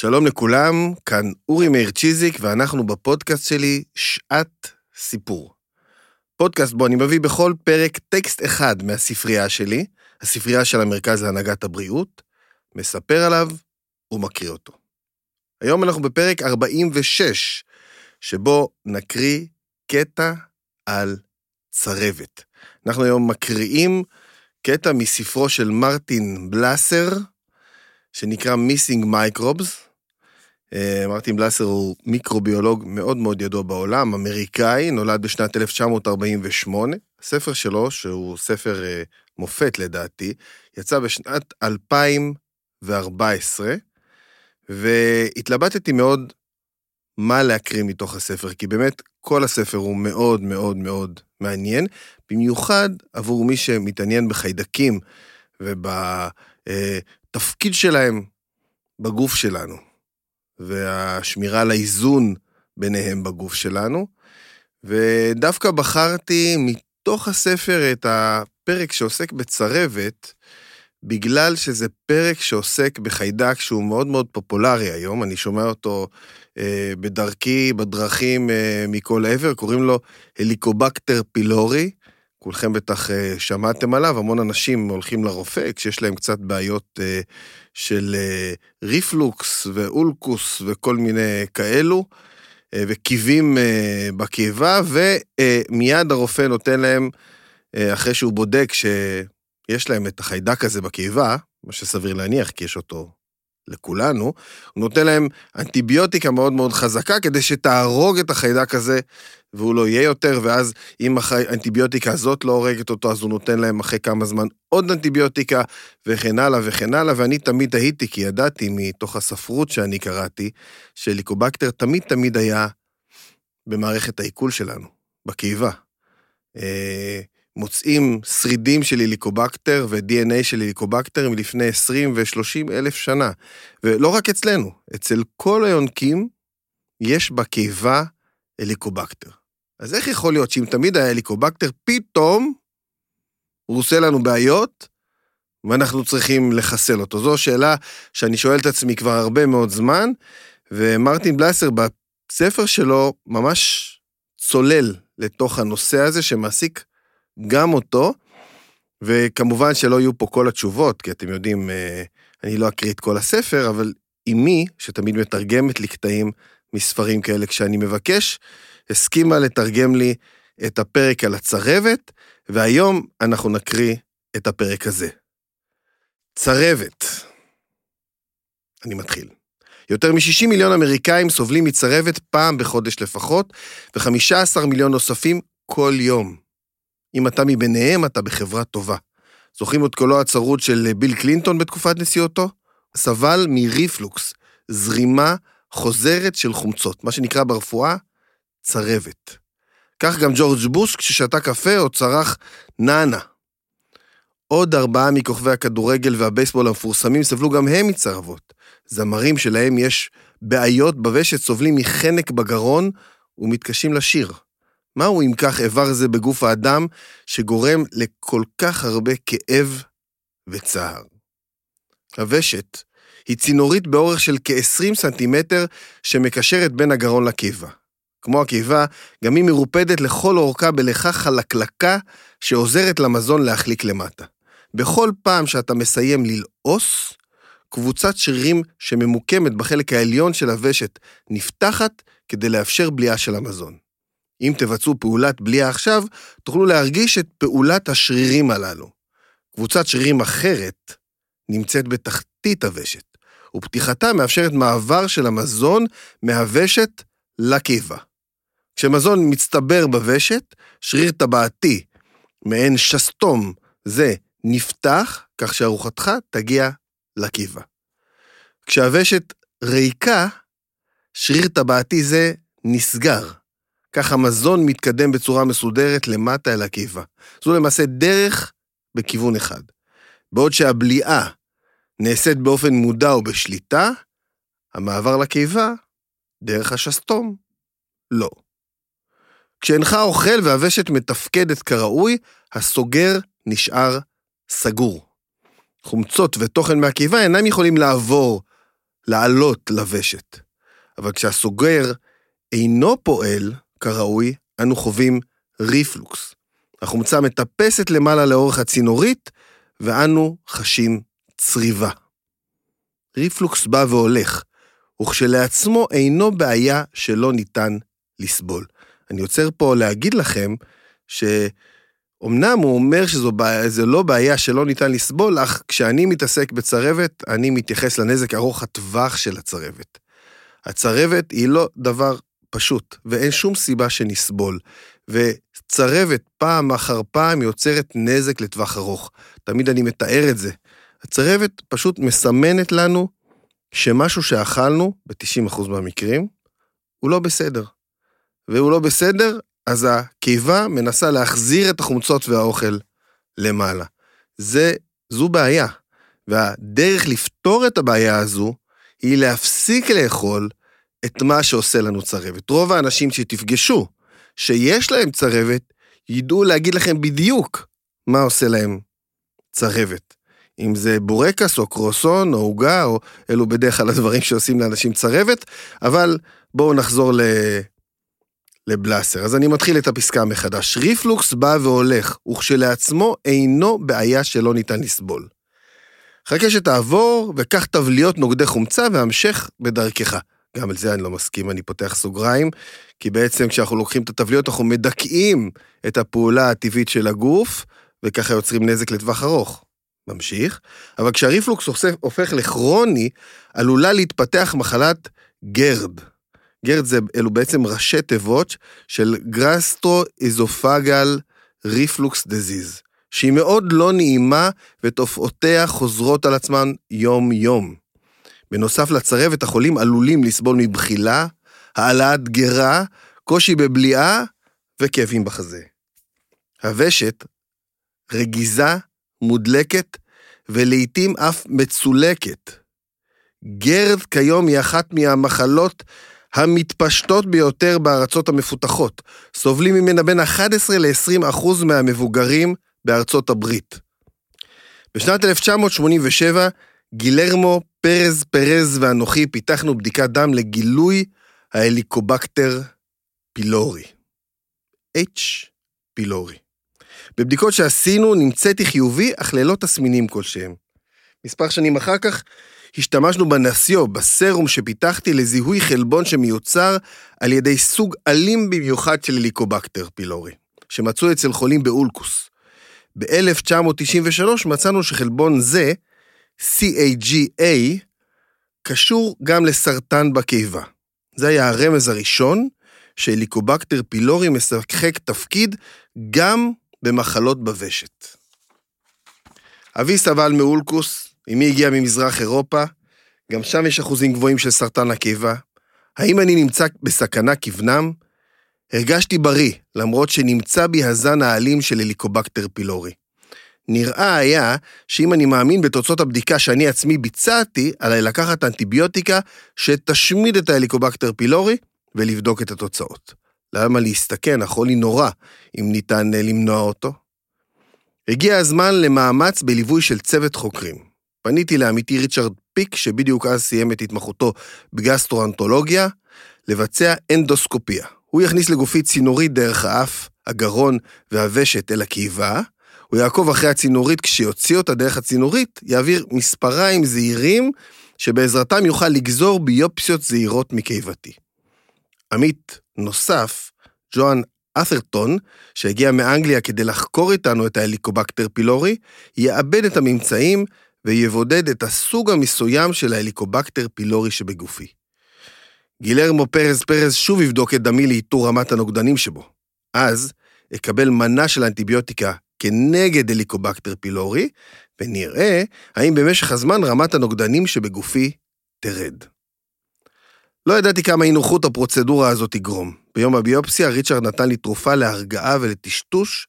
שלום לכולם, כאן אורי מאיר צ'יזיק, ואנחנו בפודקאסט שלי שעת סיפור. פודקאסט בו אני מביא בכל פרק טקסט אחד מהספרייה שלי, הספרייה של המרכז להנהגת הבריאות, מספר עליו ומקריא אותו. היום אנחנו בפרק 46, שבו נקריא קטע על צרבת. אנחנו היום מקריאים קטע מספרו של מרטין בלאסר, שנקרא Missing Microbes. אה, מרטין בלאסר הוא מיקרוביולוג מאוד מאוד ידוע בעולם, אמריקאי, נולד בשנת 1948. הספר שלו, שהוא ספר אה, מופת לדעתי, יצא בשנת 2014, והתלבטתי מאוד מה להקריא מתוך הספר, כי באמת כל הספר הוא מאוד מאוד מאוד מעניין, במיוחד עבור מי שמתעניין בחיידקים ובתפקיד שלהם בגוף שלנו, והשמירה על האיזון ביניהם בגוף שלנו. ודווקא בחרתי מתוך הספר את הפרק שעוסק בצרבת, בגלל שזה פרק שעוסק בחיידק שהוא מאוד מאוד פופולרי היום, אני שומע אותו אה, בדרכי, בדרכים אה, מכל עבר, קוראים לו הליקובקטר פילורי. כולכם בטח אה, שמעתם עליו, המון אנשים הולכים לרופא כשיש להם קצת בעיות אה, של אה, ריפלוקס ואולקוס וכל מיני כאלו, וקיבים בקיבה, ומיד הרופא נותן להם, אחרי שהוא בודק ש... יש להם את החיידק הזה בקיבה, מה שסביר להניח, כי יש אותו לכולנו, הוא נותן להם אנטיביוטיקה מאוד מאוד חזקה כדי שתהרוג את החיידק הזה והוא לא יהיה יותר, ואז אם האנטיביוטיקה הזאת לא הורגת אותו, אז הוא נותן להם אחרי כמה זמן עוד אנטיביוטיקה, וכן הלאה וכן הלאה, ואני תמיד הייתי, כי ידעתי מתוך הספרות שאני קראתי, שליקובקטר תמיד תמיד היה במערכת העיכול שלנו, בקיבה. מוצאים שרידים של הליקובקטר ו-DNA של הליקובקטר מלפני 20 ו-30 אלף שנה. ולא רק אצלנו, אצל כל היונקים יש בקיבה הליקובקטר. אז איך יכול להיות שאם תמיד היה הליקובקטר, פתאום הוא עושה לנו בעיות, ואנחנו צריכים לחסל אותו? זו שאלה שאני שואל את עצמי כבר הרבה מאוד זמן, ומרטין בלסר בספר שלו ממש צולל לתוך הנושא הזה שמעסיק גם אותו, וכמובן שלא יהיו פה כל התשובות, כי אתם יודעים, אה, אני לא אקריא את כל הספר, אבל אמי, שתמיד מתרגמת לי קטעים מספרים כאלה כשאני מבקש, הסכימה לתרגם לי את הפרק על הצרבת, והיום אנחנו נקריא את הפרק הזה. צרבת. אני מתחיל. יותר מ-60 מיליון אמריקאים סובלים מצרבת פעם בחודש לפחות, ו-15 מיליון נוספים כל יום. אם אתה מביניהם, אתה בחברה טובה. זוכרים את קולו הצרוד של ביל קלינטון בתקופת נשיאותו? סבל מריפלוקס, זרימה חוזרת של חומצות, מה שנקרא ברפואה צרבת. כך גם ג'ורג' בוש כששתה קפה או צרח נאנה. עוד ארבעה מכוכבי הכדורגל והבייסבול המפורסמים סבלו גם הם מצרבות. זמרים שלהם יש בעיות בוושת סובלים מחנק בגרון ומתקשים לשיר. מהו אם כך איבר זה בגוף האדם שגורם לכל כך הרבה כאב וצער? הוושט היא צינורית באורך של כ-20 סנטימטר שמקשרת בין הגרון לקיבה. כמו הקיבה, גם היא מרופדת לכל אורכה בלכה חלקלקה שעוזרת למזון להחליק למטה. בכל פעם שאתה מסיים ללעוס, קבוצת שרירים שממוקמת בחלק העליון של הוושט נפתחת כדי לאפשר בליעה של המזון. אם תבצעו פעולת בליעה עכשיו, תוכלו להרגיש את פעולת השרירים הללו. קבוצת שרירים אחרת נמצאת בתחתית הוושט, ופתיחתה מאפשרת מעבר של המזון מהוושט לקיבה. כשמזון מצטבר בוושט, שריר טבעתי, מעין שסתום זה, נפתח, כך שארוחתך תגיע לקיבה. כשהוושט ריקה, שריר טבעתי זה נסגר, כך המזון מתקדם בצורה מסודרת למטה אל הקיבה. זו למעשה דרך בכיוון אחד. בעוד שהבליעה נעשית באופן מודע או בשליטה, המעבר לקיבה, דרך השסתום, לא. כשאינך אוכל והוושט מתפקדת כראוי, הסוגר נשאר סגור. חומצות ותוכן מהקיבה אינם יכולים לעבור לעלות לוושת. אבל כשהסוגר אינו פועל כראוי, אנו חווים ריפלוקס. החומצה מטפסת למעלה לאורך הצינורית, ואנו חשים צריבה. ריפלוקס בא והולך, וכשלעצמו אינו בעיה שלא ניתן לסבול. אני עוצר פה להגיד לכם שאומנם הוא אומר שזו בעיה, לא בעיה שלא ניתן לסבול, אך כשאני מתעסק בצרבת, אני מתייחס לנזק ארוך הטווח של הצרבת. הצרבת היא לא דבר פשוט, ואין שום סיבה שנסבול. וצרבת פעם אחר פעם יוצרת נזק לטווח ארוך. תמיד אני מתאר את זה. הצרבת פשוט מסמנת לנו שמשהו שאכלנו, ב-90% מהמקרים, הוא לא בסדר. והוא לא בסדר, אז הקיבה מנסה להחזיר את החומצות והאוכל למעלה. זה, זו בעיה. והדרך לפתור את הבעיה הזו היא להפסיק לאכול את מה שעושה לנו צרבת. רוב האנשים שתפגשו, שיש להם צרבת, ידעו להגיד לכם בדיוק מה עושה להם צרבת. אם זה בורקס או קרוסון או עוגה, או אלו בדרך כלל הדברים שעושים לאנשים צרבת, אבל בואו נחזור ל... לבלאסר. אז אני מתחיל את הפסקה מחדש. ריפלוקס בא והולך, וכשלעצמו אינו בעיה שלא ניתן לסבול. חכה שתעבור, וקח תבליות נוגדי חומצה והמשך בדרכך. גם על זה אני לא מסכים, אני פותח סוגריים, כי בעצם כשאנחנו לוקחים את הטבליות, אנחנו מדכאים את הפעולה הטבעית של הגוף, וככה יוצרים נזק לטווח ארוך. ממשיך, אבל כשהריפלוקס הופך לכרוני, עלולה להתפתח מחלת GERD. GERD זה, אלו בעצם ראשי תיבות של gastroesophageal reflux disease, שהיא מאוד לא נעימה ותופעותיה חוזרות על עצמן יום-יום. בנוסף לצרבת, החולים עלולים לסבול מבחילה, העלאת גרה, קושי בבליעה וכאבים בחזה. הוושט רגיזה, מודלקת ולעיתים אף מצולקת. גרד כיום היא אחת מהמחלות המתפשטות ביותר בארצות המפותחות. סובלים ממנה בין 11 ל-20 אחוז מהמבוגרים בארצות הברית. בשנת 1987 גילרמו פרז פרז ואנוכי פיתחנו בדיקת דם לגילוי ההליקובקטר פילורי. H. פילורי. בבדיקות שעשינו נמצאתי חיובי, אך ללא תסמינים כלשהם. מספר שנים אחר כך השתמשנו בנסיו, בסרום שפיתחתי לזיהוי חלבון שמיוצר על ידי סוג אלים במיוחד של הליקובקטר פילורי, שמצוי אצל חולים באולקוס. ב-1993 מצאנו שחלבון זה, CAGA, קשור גם לסרטן בקיבה. זה היה הרמז הראשון שהליקובקטר פילורי משחק תפקיד גם במחלות בוושת. אבי סבל מאולקוס, אמי הגיעה ממזרח אירופה, גם שם יש אחוזים גבוהים של סרטן הקיבה. האם אני נמצא בסכנה כבנם? הרגשתי בריא, למרות שנמצא בי הזן האלים של הליקובקטר פילורי. נראה היה שאם אני מאמין בתוצאות הבדיקה שאני עצמי ביצעתי, עליי לקחת אנטיביוטיקה שתשמיד את ההליקובקטר פילורי ולבדוק את התוצאות. למה להסתכן? החולי נורא, אם ניתן אה, למנוע אותו. הגיע הזמן למאמץ בליווי של צוות חוקרים. פניתי לעמיתי ריצ'רד פיק, שבדיוק אז סיים את התמחותו בגסטרואנטולוגיה, לבצע אנדוסקופיה. הוא יכניס לגופי צינורית דרך האף, הגרון והוושט אל הקיבה, הוא יעקוב אחרי הצינורית, כשיוציא אותה דרך הצינורית, יעביר מספריים זעירים, שבעזרתם יוכל לגזור ביופסיות זעירות מקיבתי. עמית נוסף, ג'ואן את'רטון, שהגיע מאנגליה כדי לחקור איתנו את ההליקובקטר פילורי, יאבד את הממצאים ויבודד את הסוג המסוים של ההליקובקטר פילורי שבגופי. גילרמו פרז פרז שוב יבדוק את דמי לאיתור רמת הנוגדנים שבו. אז אקבל מנה של אנטיביוטיקה כנגד הליקובקטר פילורי, ונראה האם במשך הזמן רמת הנוגדנים שבגופי תרד. לא ידעתי כמה אי נוחות הפרוצדורה הזאת תגרום. ביום הביופסיה ריצ'רד נתן לי תרופה להרגעה ולטשטוש,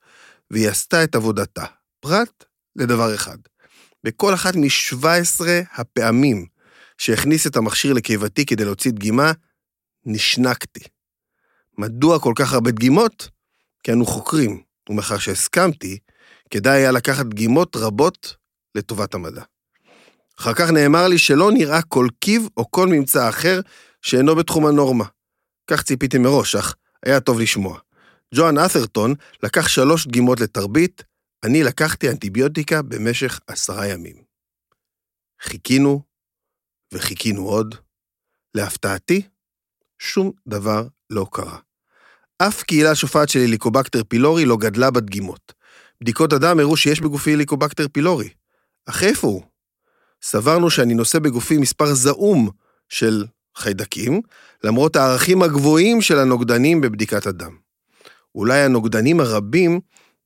והיא עשתה את עבודתה. פרט לדבר אחד. בכל אחת מ-17 הפעמים שהכניס את המכשיר לקיבתי כדי להוציא דגימה, נשנקתי. מדוע כל כך הרבה דגימות? כי אנו חוקרים, ומאחר שהסכמתי, כדאי היה לקחת דגימות רבות לטובת המדע. אחר כך נאמר לי שלא נראה כל קיב או כל ממצא אחר שאינו בתחום הנורמה. כך ציפיתי מראש, אך היה טוב לשמוע. ג'ואן את'רטון לקח שלוש דגימות לתרבית, אני לקחתי אנטיביוטיקה במשך עשרה ימים. חיכינו וחיכינו עוד. להפתעתי, שום דבר לא קרה. אף קהילה שופעת של הליקובקטר פילורי לא גדלה בדגימות. בדיקות הדם הראו שיש בגופי הליקובקטר פילורי. אך איפה הוא? סברנו שאני נושא בגופי מספר זעום של חיידקים, למרות הערכים הגבוהים של הנוגדנים בבדיקת הדם. אולי הנוגדנים הרבים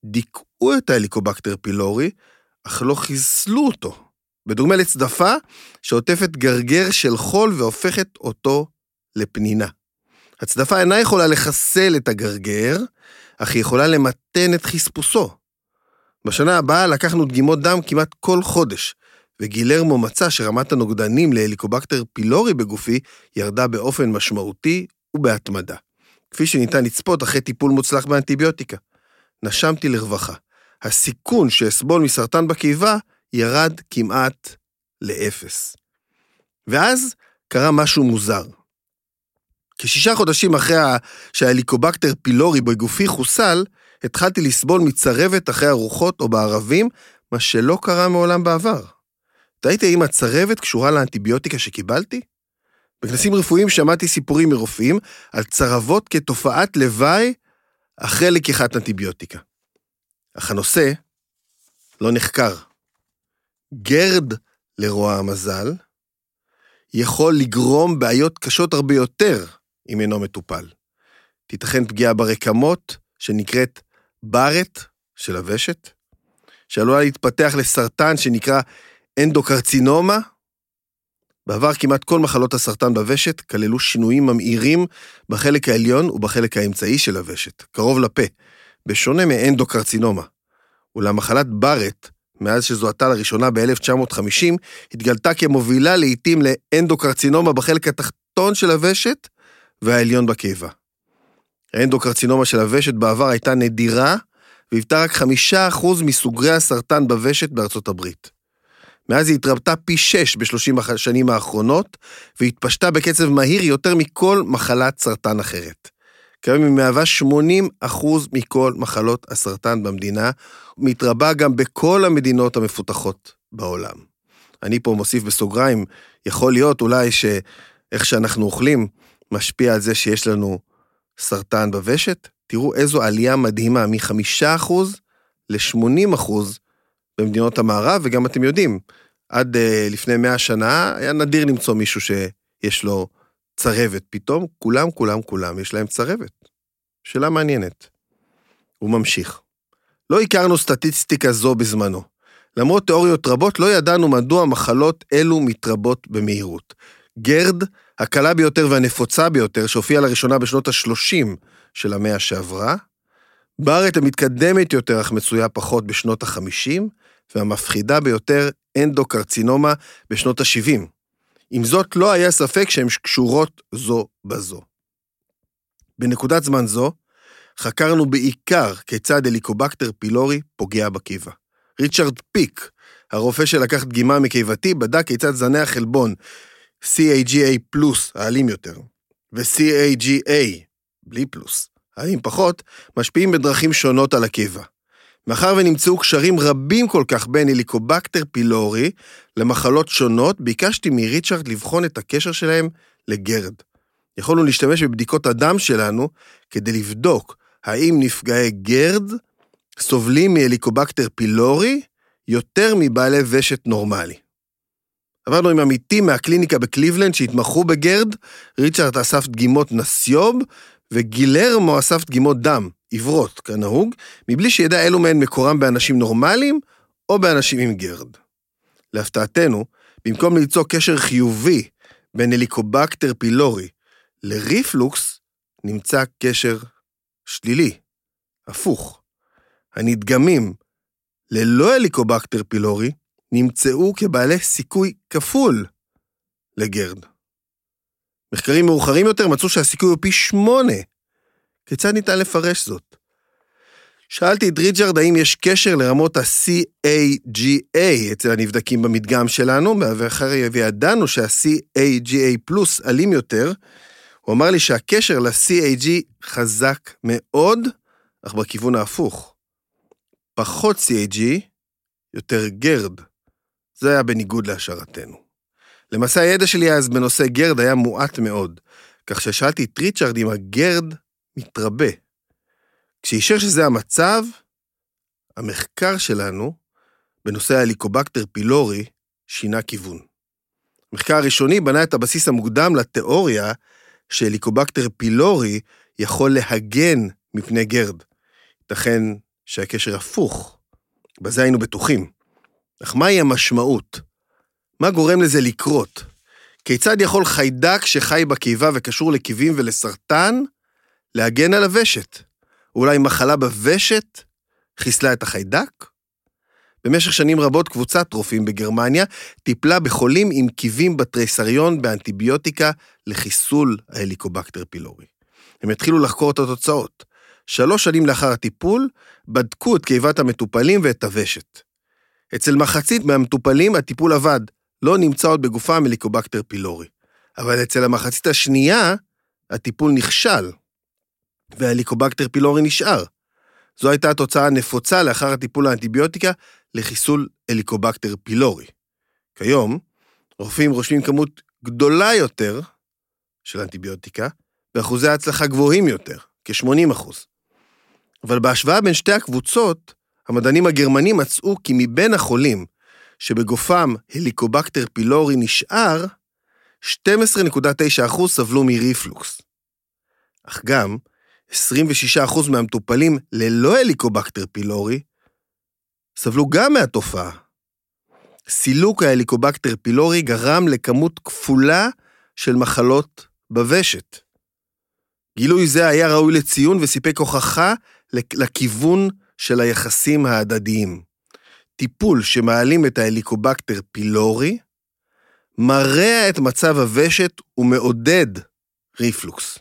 דיכאו את ההליקובקטר פילורי, אך לא חיסלו אותו. בדומה לצדפה שעוטפת גרגר של חול והופכת אותו לפנינה. הצדפה אינה יכולה לחסל את הגרגר, אך היא יכולה למתן את חספוסו. בשנה הבאה לקחנו דגימות דם כמעט כל חודש, וגילרמו מצא שרמת הנוגדנים להליקובקטר פילורי בגופי ירדה באופן משמעותי ובהתמדה. כפי שניתן לצפות אחרי טיפול מוצלח באנטיביוטיקה. נשמתי לרווחה. הסיכון שאסבול מסרטן בקיבה ירד כמעט לאפס. ואז קרה משהו מוזר. כשישה חודשים אחרי שההליקובקטר פילורי בגופי חוסל, התחלתי לסבול מצרבת אחרי ארוחות או בערבים, מה שלא קרה מעולם בעבר. תהיתי האם הצרבת קשורה לאנטיביוטיקה שקיבלתי? בכנסים רפואיים שמעתי סיפורים מרופאים על צרבות כתופעת לוואי אחרי לקיחת אנטיביוטיקה. אך הנושא לא נחקר. גרד, לרוע המזל, יכול לגרום בעיות קשות הרבה יותר אם אינו מטופל. תיתכן פגיעה ברקמות, שנקראת בארט של הוושט, שעלולה להתפתח לסרטן שנקרא אנדוקרצינומה. בעבר כמעט כל מחלות הסרטן בוושט כללו שינויים ממאירים בחלק העליון ובחלק האמצעי של הוושט, קרוב לפה, בשונה מאנדוקרצינומה. אולם מחלת בארט, מאז שזוהתה לראשונה ב-1950, התגלתה כמובילה לעתים לאנדוקרצינומה בחלק התחתון של הוושט והעליון בקיבה. האנדוקרצינומה של הוושט בעבר הייתה נדירה, והיוותה רק חמישה אחוז מסוגרי הסרטן בוושט בארצות הברית. מאז היא התרבתה פי שש בשלושים השנים האחרונות, והתפשטה בקצב מהיר יותר מכל מחלת סרטן אחרת. כיום היא מהווה 80 אחוז מכל מחלות הסרטן במדינה, ומתרבה גם בכל המדינות המפותחות בעולם. אני פה מוסיף בסוגריים, יכול להיות אולי שאיך שאנחנו אוכלים משפיע על זה שיש לנו סרטן בוושט? תראו איזו עלייה מדהימה, מ-5% ל-80% במדינות המערב, וגם אתם יודעים, עד uh, לפני 100 שנה היה נדיר למצוא מישהו שיש לו צרבת. פתאום כולם, כולם, כולם יש להם צרבת. שאלה מעניינת. הוא ממשיך. לא הכרנו סטטיסטיקה זו בזמנו. למרות תיאוריות רבות, לא ידענו מדוע מחלות אלו מתרבות במהירות. גרד, הקלה ביותר והנפוצה ביותר, שהופיעה לראשונה בשנות ה-30 של המאה שעברה, בארץ המתקדמת יותר אך מצויה פחות בשנות ה-50, והמפחידה ביותר, אנדוקרצינומה בשנות ה-70. עם זאת, לא היה ספק שהן קשורות זו בזו. בנקודת זמן זו, חקרנו בעיקר כיצד הליקובקטר פילורי פוגע בקיבה. ריצ'רד פיק, הרופא שלקח דגימה מקיבתי, בדק כיצד זני החלבון CAGA פלוס, האלים יותר, ו-CAGA, בלי פלוס, האלים פחות, משפיעים בדרכים שונות על הקיבה. מאחר ונמצאו קשרים רבים כל כך בין הליקובקטר פילורי למחלות שונות, ביקשתי מריצ'רד לבחון את הקשר שלהם לגרד. יכולנו להשתמש בבדיקות הדם שלנו כדי לבדוק האם נפגעי גרד סובלים מהליקובקטר פילורי יותר מבעלי ושת נורמלי. עברנו עם עמיתים מהקליניקה בקליבלנד שהתמחו בגרד, ריצ'רד אסף דגימות נסיוב, וגילרמו אסף דגימות דם, עיוורות, כנהוג, מבלי שידע אילו מהן מקורם באנשים נורמליים או באנשים עם גרד. להפתעתנו, במקום ליצור קשר חיובי בין הליקובקטר פילורי לריפלוקס, נמצא קשר שלילי, הפוך. הנדגמים ללא הליקובקטר פילורי נמצאו כבעלי סיכוי כפול לגרד. מחקרים מאוחרים יותר מצאו שהסיכוי הוא פי שמונה. כיצד ניתן לפרש זאת? שאלתי את ריצ'רד האם יש קשר לרמות ה-CAGA אצל הנבדקים במדגם שלנו, ואחר וידענו שה-CAGA פלוס אלים יותר, הוא אמר לי שהקשר ל-CAG חזק מאוד, אך בכיוון ההפוך. פחות CAG, יותר גרד. זה היה בניגוד להשערתנו. למעשה הידע שלי אז בנושא גרד היה מועט מאוד, כך ששאלתי את ריצ'רד אם הגרד מתרבה. כשאישר שזה המצב, המחקר שלנו בנושא ההליקובקטר פילורי שינה כיוון. המחקר הראשוני בנה את הבסיס המוקדם לתיאוריה שהליקובקטר פילורי יכול להגן מפני גרד. ייתכן שהקשר הפוך, בזה היינו בטוחים. אך מהי המשמעות? מה גורם לזה לקרות? כיצד יכול חיידק שחי בקיבה וקשור לקיבים ולסרטן להגן על הוושט? אולי מחלה בוושט חיסלה את החיידק? במשך שנים רבות קבוצת רופאים בגרמניה טיפלה בחולים עם קיבים בתריסריון באנטיביוטיקה לחיסול ההליקובקטר פילורי. הם התחילו לחקור את התוצאות. שלוש שנים לאחר הטיפול, בדקו את קיבת המטופלים ואת הוושט. אצל מחצית מהמטופלים הטיפול עבד, לא נמצא עוד בגופם הליקובקטר פילורי. אבל אצל המחצית השנייה, הטיפול נכשל, והליקובקטר פילורי נשאר. זו הייתה התוצאה הנפוצה לאחר הטיפול האנטיביוטיקה לחיסול הליקובקטר פילורי. כיום, רופאים רושמים כמות גדולה יותר של אנטיביוטיקה, ואחוזי הצלחה גבוהים יותר, כ-80 אחוז. אבל בהשוואה בין שתי הקבוצות, המדענים הגרמנים מצאו כי מבין החולים שבגופם הליקובקטר פילורי נשאר, 12.9% סבלו מריפלוקס. אך גם 26% מהמטופלים ללא הליקובקטר פילורי סבלו גם מהתופעה. סילוק ההליקובקטר פילורי גרם לכמות כפולה של מחלות בוושט. גילוי זה היה ראוי לציון וסיפק הוכחה לכיוון של היחסים ההדדיים. טיפול שמעלים את ההליקובקטר פילורי, מרע את מצב הוושט ומעודד ריפלוקס.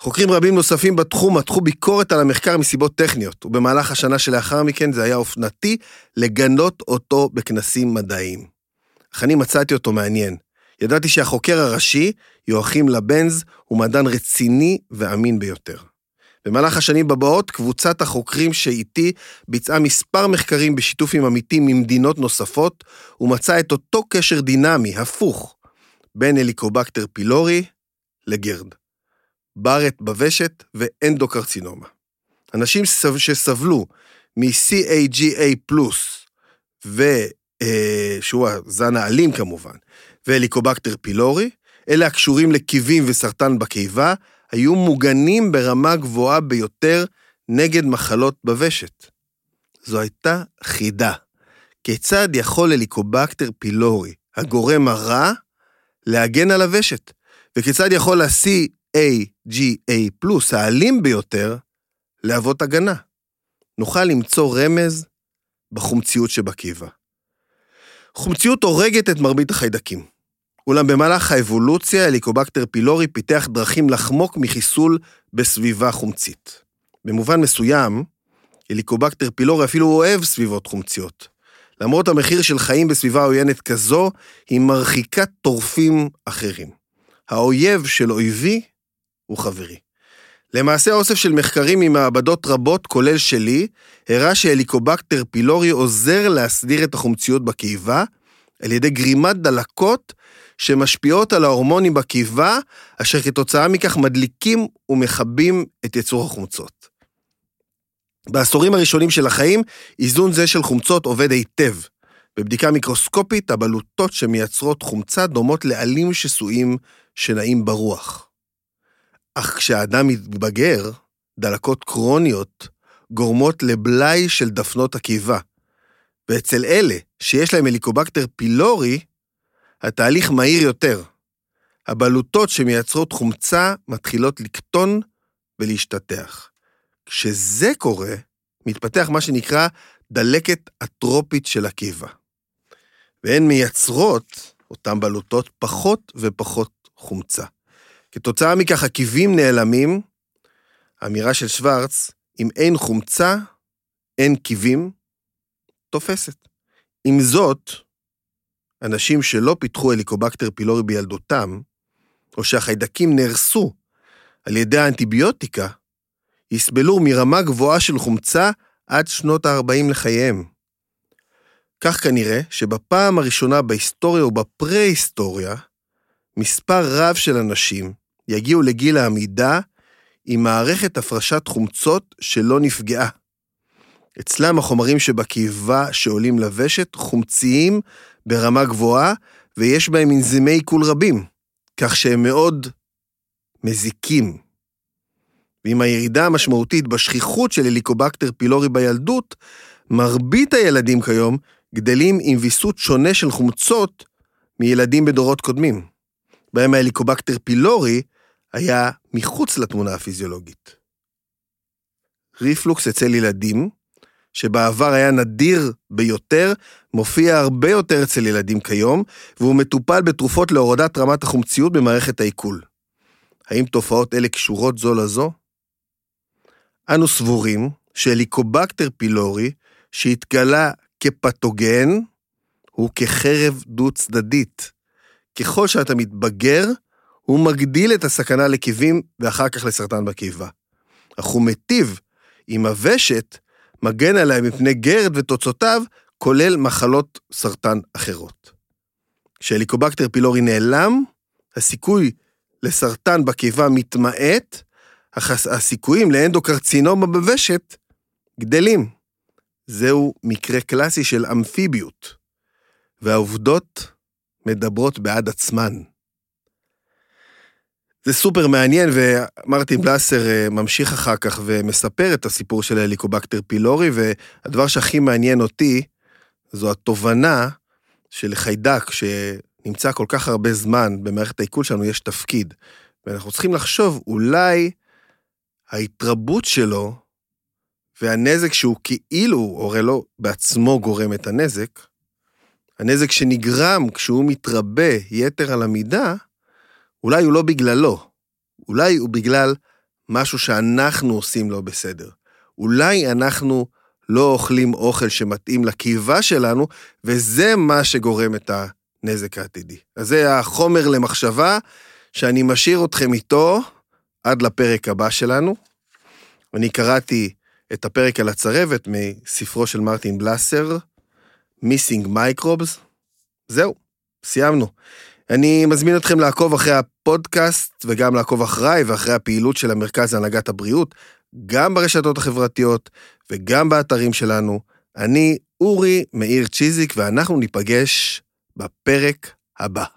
חוקרים רבים נוספים בתחום מתחו ביקורת על המחקר מסיבות טכניות, ובמהלך השנה שלאחר מכן זה היה אופנתי לגנות אותו בכנסים מדעיים. אך אני מצאתי אותו מעניין. ידעתי שהחוקר הראשי, יואכים לבנז, הוא מדען רציני ואמין ביותר. במהלך השנים בבאות, קבוצת החוקרים שאיתי ביצעה מספר מחקרים בשיתוף עם עמיתים ממדינות נוספות, ומצאה את אותו קשר דינמי, הפוך, בין הליקובקטר פילורי לגרד. בארט בוושט ואנדוקרצינומה. אנשים שסבלו מ-CAGA פלוס, שהוא הזן האלים כמובן, והליקובקטר פילורי, אלה הקשורים לקיבים וסרטן בקיבה, היו מוגנים ברמה גבוהה ביותר נגד מחלות בוושט. זו הייתה חידה. כיצד יכול הליקובקטר פילורי, הגורם הרע, להגן על הוושט? וכיצד יכול ה-CAGA פלוס, האלים ביותר, להוות הגנה? נוכל למצוא רמז בחומציות שבקיבה. חומציות הורגת את מרבית החיידקים. אולם במהלך האבולוציה, הליקובקטר פילורי פיתח דרכים לחמוק מחיסול בסביבה חומצית. במובן מסוים, הליקובקטר פילורי אפילו אוהב סביבות חומציות. למרות המחיר של חיים בסביבה עוינת כזו, היא מרחיקת טורפים אחרים. האויב של אויבי הוא חברי. למעשה אוסף של מחקרים ממעבדות רבות, כולל שלי, הראה שהליקובקטר פילורי עוזר להסדיר את החומציות בקיבה, על ידי גרימת דלקות שמשפיעות על ההורמונים בקיבה, אשר כתוצאה מכך מדליקים ומכבים את יצור החומצות. בעשורים הראשונים של החיים, איזון זה של חומצות עובד היטב. בבדיקה מיקרוסקופית, הבלוטות שמייצרות חומצה דומות לעלים שסועים שנעים ברוח. אך כשהאדם מתבגר, דלקות קרוניות גורמות לבלאי של דפנות הקיבה. ואצל אלה שיש להם הליקובקטר פילורי, התהליך מהיר יותר. הבלוטות שמייצרות חומצה מתחילות לקטון ולהשתטח. כשזה קורה, מתפתח מה שנקרא דלקת אטרופית של הקיבה. והן מייצרות, אותן בלוטות, פחות ופחות חומצה. כתוצאה מכך הקיבים נעלמים, האמירה של שוורץ אם אין חומצה, אין קיבים, תופסת. עם זאת, אנשים שלא פיתחו הליקובקטר פילורי בילדותם, או שהחיידקים נהרסו על ידי האנטיביוטיקה, יסבלו מרמה גבוהה של חומצה עד שנות ה-40 לחייהם. כך כנראה שבפעם הראשונה בהיסטוריה ובפרה-היסטוריה, מספר רב של אנשים יגיעו לגיל העמידה עם מערכת הפרשת חומצות שלא נפגעה. אצלם החומרים שבקיבה שעולים לוושת חומציים ברמה גבוהה, ויש בהם אנזימי עיכול רבים, כך שהם מאוד מזיקים. ועם הירידה המשמעותית בשכיחות של הליקובקטר פילורי בילדות, מרבית הילדים כיום גדלים עם ויסות שונה של חומצות מילדים בדורות קודמים, בהם ההליקובקטר פילורי היה מחוץ לתמונה הפיזיולוגית. ריפלוקס אצל ילדים, שבעבר היה נדיר ביותר, מופיע הרבה יותר אצל ילדים כיום, והוא מטופל בתרופות להורדת רמת החומציות במערכת העיכול. האם תופעות אלה קשורות זו לזו? אנו סבורים שהליקובקטר פילורי, שהתגלה כפתוגן, הוא כחרב דו-צדדית. ככל שאתה מתבגר, הוא מגדיל את הסכנה לקיבים ואחר כך לסרטן בקיבה. אך הוא מיטיב עם הוושט, מגן עליה מפני גרד ותוצאותיו, כולל מחלות סרטן אחרות. כשהליקובקטר פילורי נעלם, הסיכוי לסרטן בקיבה מתמעט, אך הסיכויים לאנדוקרצינומה בוושט גדלים. זהו מקרה קלאסי של אמפיביות, והעובדות מדברות בעד עצמן. זה סופר מעניין, ומרטין בלאסר אה, ממשיך אחר כך ומספר את הסיפור של הליקובקטר פילורי, והדבר שהכי מעניין אותי, זו התובנה של חיידק שנמצא כל כך הרבה זמן במערכת העיכול שלנו, יש תפקיד. ואנחנו צריכים לחשוב, אולי ההתרבות שלו והנזק שהוא כאילו, או הרי לא בעצמו גורם את הנזק, הנזק שנגרם כשהוא מתרבה יתר על המידה, אולי הוא לא בגללו, אולי הוא בגלל משהו שאנחנו עושים לא בסדר. אולי אנחנו לא אוכלים אוכל שמתאים לקיבה שלנו, וזה מה שגורם את הנזק העתידי. אז זה החומר למחשבה שאני משאיר אתכם איתו עד לפרק הבא שלנו. אני קראתי את הפרק על הצרבת מספרו של מרטין בלאסר, Missing Microbes. זהו, סיימנו. אני מזמין אתכם לעקוב אחרי הפודקאסט וגם לעקוב אחריי ואחרי הפעילות של המרכז להנהגת הבריאות, גם ברשתות החברתיות וגם באתרים שלנו. אני אורי מאיר צ'יזיק ואנחנו ניפגש בפרק הבא.